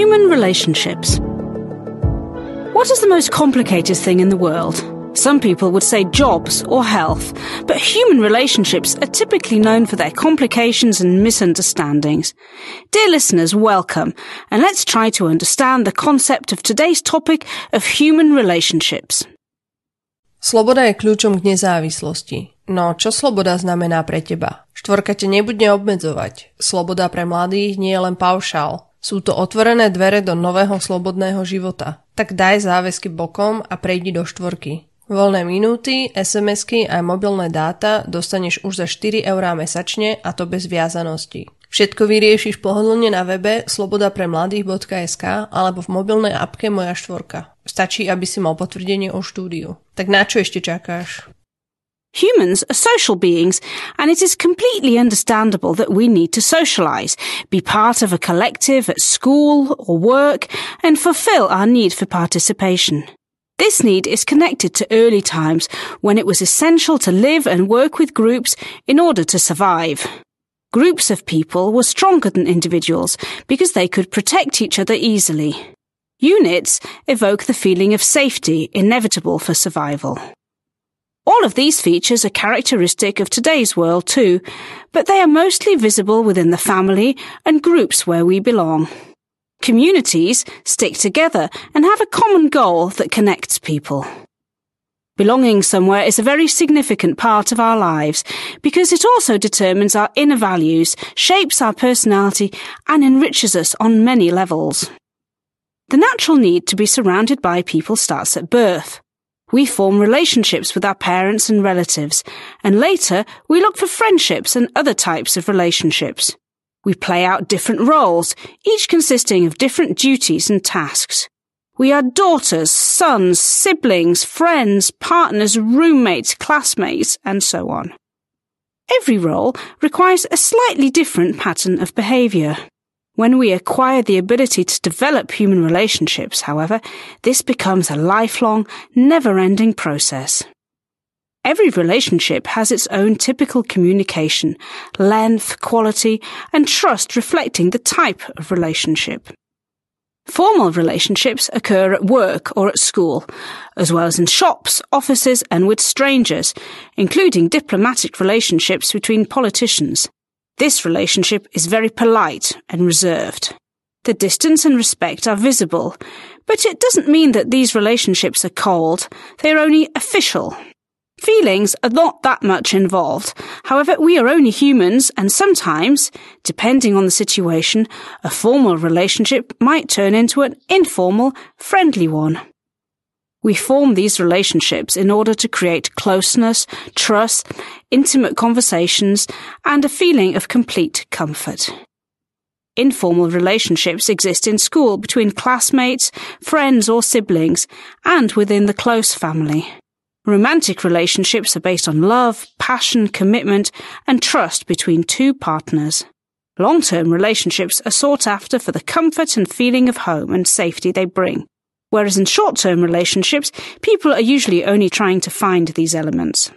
Human relationships. What is the most complicated thing in the world? Some people would say jobs or health, but human relationships are typically known for their complications and misunderstandings. Dear listeners, welcome, and let's try to understand the concept of today's topic of human relationships. Sloboda je kľúčom k nezávislosti. No, čo sloboda znamená pre teba? Štvorka te nebude obmedzovať. Sloboda pre mladých nie je len paušál. Sú to otvorené dvere do nového slobodného života. Tak daj záväzky bokom a prejdi do štvorky. Voľné minúty, SMS-ky a mobilné dáta dostaneš už za 4 eurá mesačne a to bez viazanosti. Všetko vyriešiš pohodlne na webe slobodapremladých.sk alebo v mobilnej apke Moja štvorka. Stačí, aby si mal potvrdenie o štúdiu. Tak na čo ešte čakáš? Humans are social beings, and it is completely understandable that we need to socialize, be part of a collective at school or work, and fulfill our need for participation. This need is connected to early times when it was essential to live and work with groups in order to survive. Groups of people were stronger than individuals because they could protect each other easily. Units evoke the feeling of safety inevitable for survival. All of these features are characteristic of today's world too, but they are mostly visible within the family and groups where we belong. Communities stick together and have a common goal that connects people. Belonging somewhere is a very significant part of our lives because it also determines our inner values, shapes our personality, and enriches us on many levels. The natural need to be surrounded by people starts at birth. We form relationships with our parents and relatives, and later we look for friendships and other types of relationships. We play out different roles, each consisting of different duties and tasks. We are daughters, sons, siblings, friends, partners, roommates, classmates, and so on. Every role requires a slightly different pattern of behaviour. When we acquire the ability to develop human relationships, however, this becomes a lifelong, never-ending process. Every relationship has its own typical communication, length, quality, and trust reflecting the type of relationship. Formal relationships occur at work or at school, as well as in shops, offices, and with strangers, including diplomatic relationships between politicians. This relationship is very polite and reserved. The distance and respect are visible, but it doesn't mean that these relationships are cold. They are only official. Feelings are not that much involved. However, we are only humans and sometimes, depending on the situation, a formal relationship might turn into an informal, friendly one. We form these relationships in order to create closeness, trust, intimate conversations, and a feeling of complete comfort. Informal relationships exist in school between classmates, friends, or siblings, and within the close family. Romantic relationships are based on love, passion, commitment, and trust between two partners. Long-term relationships are sought after for the comfort and feeling of home and safety they bring, whereas in short-term relationships, people are usually only trying to find these elements.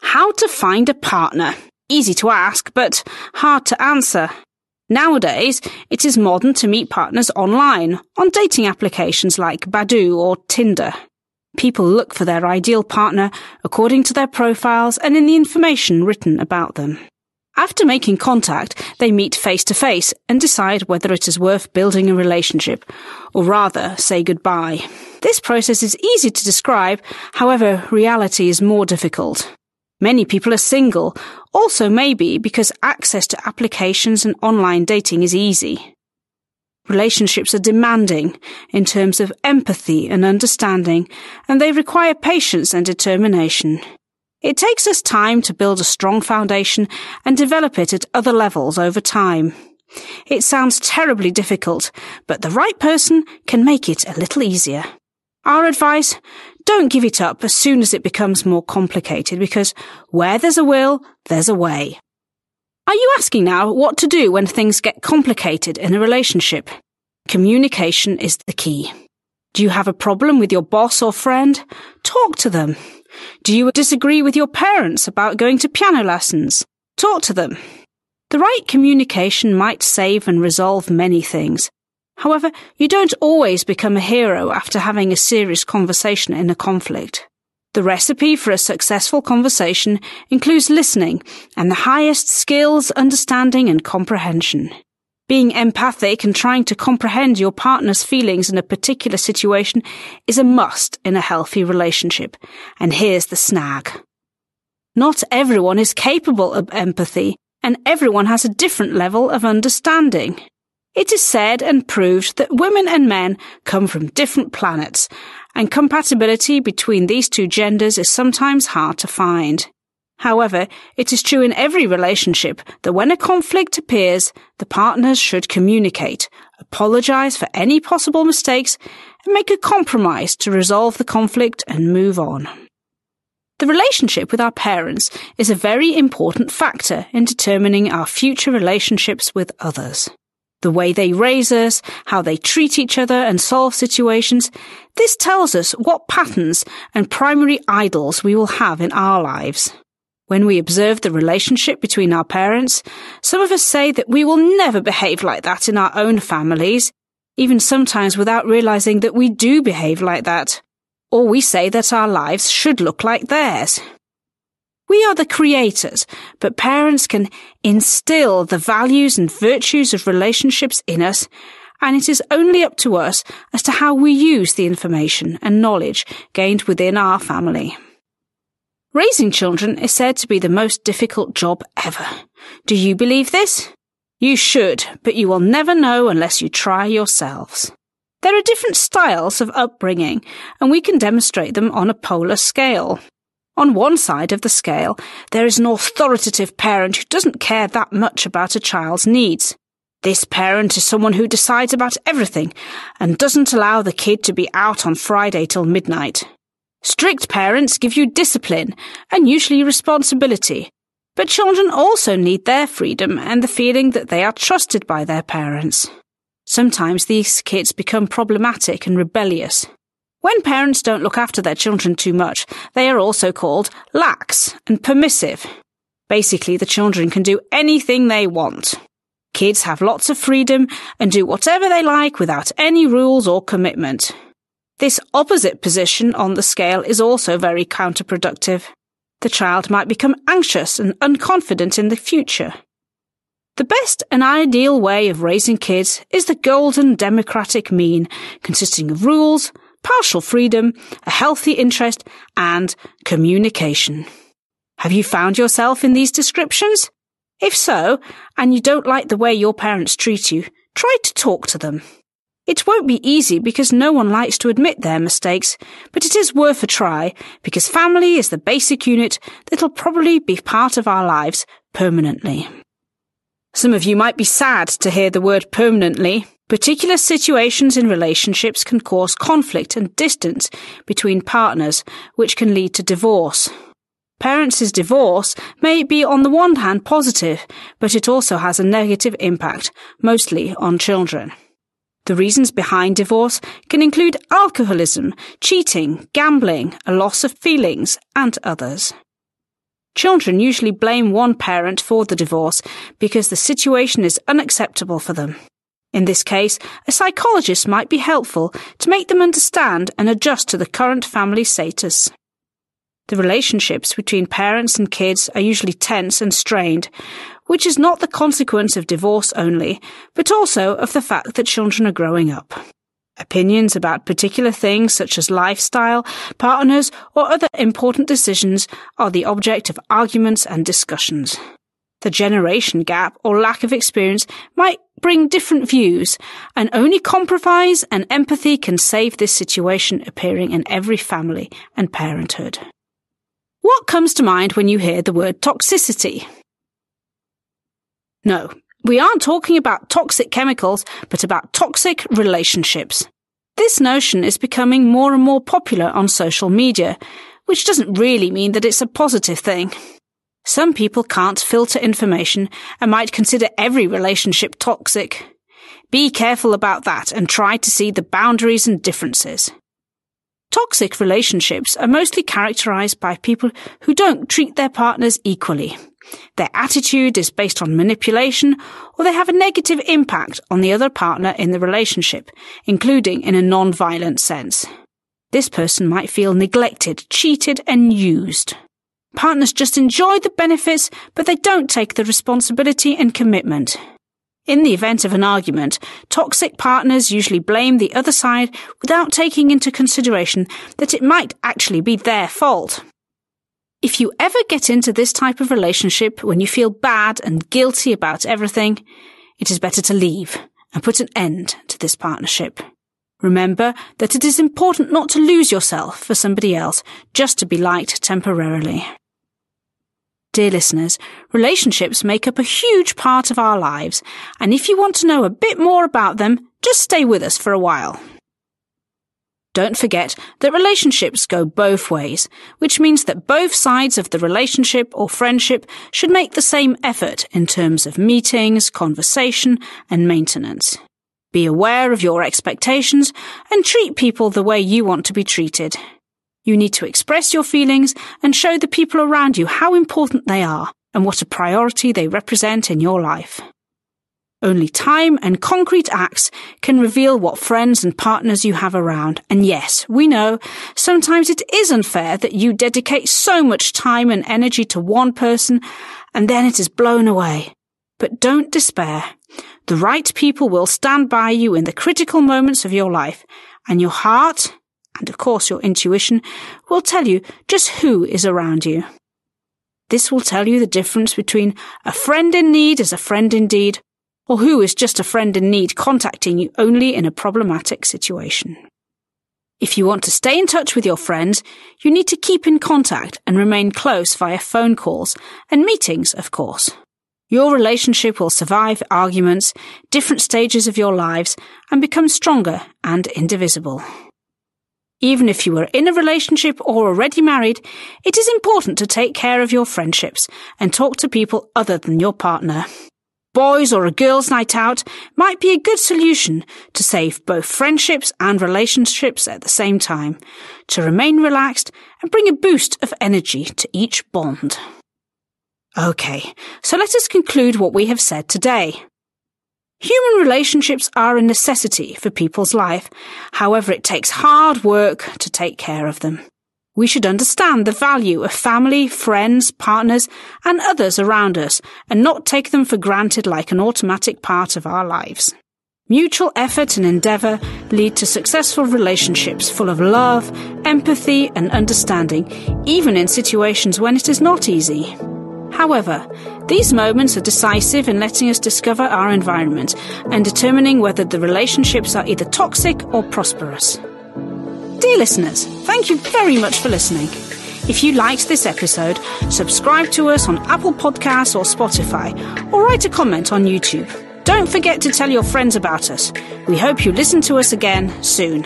How to find a partner? Easy to ask, but hard to answer. Nowadays, it is modern to meet partners online, on dating applications like Badoo or Tinder. People look for their ideal partner according to their profiles and in the information written about them. After making contact, they meet face to face and decide whether it is worth building a relationship, or rather, say goodbye. This process is easy to describe, however, reality is more difficult. Many people are single, also maybe because access to applications and online dating is easy. Relationships are demanding in terms of empathy and understanding, and they require patience and determination. It takes us time to build a strong foundation and develop it at other levels over time. It sounds terribly difficult, but the right person can make it a little easier. Our advice, don't give it up as soon as it becomes more complicated because where there's a will, there's a way. Are you asking now what to do when things get complicated in a relationship? Communication is the key. Do you have a problem with your boss or friend? Talk to them. Do you disagree with your parents about going to piano lessons? Talk to them. The right communication might save and resolve many things. However, you don't always become a hero after having a serious conversation in a conflict. The recipe for a successful conversation includes listening and the highest skills, understanding and comprehension. Being empathic and trying to comprehend your partner's feelings in a particular situation is a must in a healthy relationship. And here's the snag. Not everyone is capable of empathy, and everyone has a different level of understanding. It is said and proved that women and men come from different planets, and compatibility between these two genders is sometimes hard to find. However, it is true in every relationship that when a conflict appears, the partners should communicate, apologize for any possible mistakes, and make a compromise to resolve the conflict and move on. The relationship with our parents is a very important factor in determining our future relationships with others the way they raise us, how they treat each other and solve situations. This tells us what patterns and primary idols we will have in our lives. When we observe the relationship between our parents, some of us say that we will never behave like that in our own families, even sometimes without realizing that we do behave like that. Or we say that our lives should look like theirs. We are the creators, but parents can instill the values and virtues of relationships in us, and it is only up to us as to how we use the information and knowledge gained within our family. Raising children is said to be the most difficult job ever. Do you believe this? You should, but you will never know unless you try yourselves. There are different styles of upbringing, and we can demonstrate them on a polar scale. On one side of the scale, there is an authoritative parent who doesn't care that much about a child's needs. This parent is someone who decides about everything and doesn't allow the kid to be out on Friday till midnight. Strict parents give you discipline and usually responsibility, but children also need their freedom and the feeling that they are trusted by their parents. Sometimes these kids become problematic and rebellious. When parents don't look after their children too much, they are also called lax and permissive. Basically, the children can do anything they want. Kids have lots of freedom and do whatever they like without any rules or commitment. This opposite position on the scale is also very counterproductive. The child might become anxious and unconfident in the future. The best and ideal way of raising kids is the golden democratic mean, consisting of rules, partial freedom, a healthy interest, and communication. Have you found yourself in these descriptions? If so, and you don't like the way your parents treat you, try to talk to them. It won't be easy because no one likes to admit their mistakes, but it is worth a try because family is the basic unit that'll probably be part of our lives permanently. Some of you might be sad to hear the word permanently, Particular situations in relationships can cause conflict and distance between partners, which can lead to divorce. Parents' divorce may be on the one hand positive, but it also has a negative impact, mostly on children. The reasons behind divorce can include alcoholism, cheating, gambling, a loss of feelings, and others. Children usually blame one parent for the divorce because the situation is unacceptable for them. In this case, a psychologist might be helpful to make them understand and adjust to the current family status. The relationships between parents and kids are usually tense and strained, which is not the consequence of divorce only, but also of the fact that children are growing up. Opinions about particular things such as lifestyle, partners, or other important decisions are the object of arguments and discussions. The generation gap or lack of experience might bring different views, and only compromise and empathy can save this situation appearing in every family and parenthood. What comes to mind when you hear the word toxicity? No, we aren't talking about toxic chemicals, but about toxic relationships. This notion is becoming more and more popular on social media, which doesn't really mean that it's a positive thing. Some people can't filter information and might consider every relationship toxic. Be careful about that and try to see the boundaries and differences. Toxic relationships are mostly characterized by people who don't treat their partners equally. Their attitude is based on manipulation or they have a negative impact on the other partner in the relationship, including in a non-violent sense. This person might feel neglected, cheated and used. Partners just enjoy the benefits, but they don't take the responsibility and commitment. In the event of an argument, toxic partners usually blame the other side without taking into consideration that it might actually be their fault. If you ever get into this type of relationship when you feel bad and guilty about everything, it is better to leave and put an end to this partnership. Remember that it is important not to lose yourself for somebody else just to be liked temporarily. Dear listeners, relationships make up a huge part of our lives, and if you want to know a bit more about them, just stay with us for a while. Don't forget that relationships go both ways, which means that both sides of the relationship or friendship should make the same effort in terms of meetings, conversation, and maintenance. Be aware of your expectations and treat people the way you want to be treated. You need to express your feelings and show the people around you how important they are and what a priority they represent in your life. Only time and concrete acts can reveal what friends and partners you have around. And yes, we know sometimes it is unfair that you dedicate so much time and energy to one person and then it is blown away. But don't despair. The right people will stand by you in the critical moments of your life and your heart and of course your intuition, will tell you just who is around you. This will tell you the difference between a friend in need is a friend indeed, or who is just a friend in need contacting you only in a problematic situation. If you want to stay in touch with your friends, you need to keep in contact and remain close via phone calls and meetings, of course. Your relationship will survive arguments, different stages of your lives, and become stronger and indivisible. Even if you are in a relationship or already married, it is important to take care of your friendships and talk to people other than your partner. Boys or a girls' night out might be a good solution to save both friendships and relationships at the same time, to remain relaxed and bring a boost of energy to each bond. Okay, so let us conclude what we have said today. Human relationships are a necessity for people's life. However, it takes hard work to take care of them. We should understand the value of family, friends, partners, and others around us and not take them for granted like an automatic part of our lives. Mutual effort and endeavour lead to successful relationships full of love, empathy, and understanding, even in situations when it is not easy. However, these moments are decisive in letting us discover our environment and determining whether the relationships are either toxic or prosperous. Dear listeners, thank you very much for listening. If you liked this episode, subscribe to us on Apple Podcasts or Spotify, or write a comment on YouTube. Don't forget to tell your friends about us. We hope you listen to us again soon.